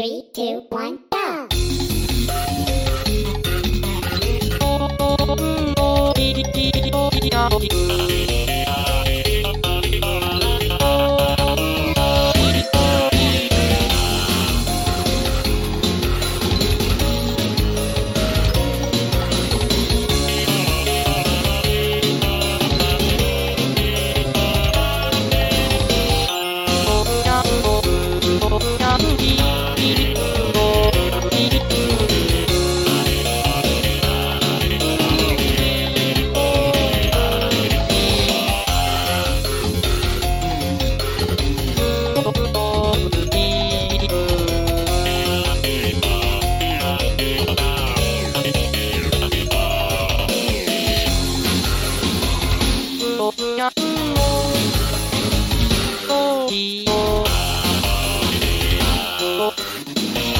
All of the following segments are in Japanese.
Three, two, one. Bye.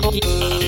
Oh, Thank you.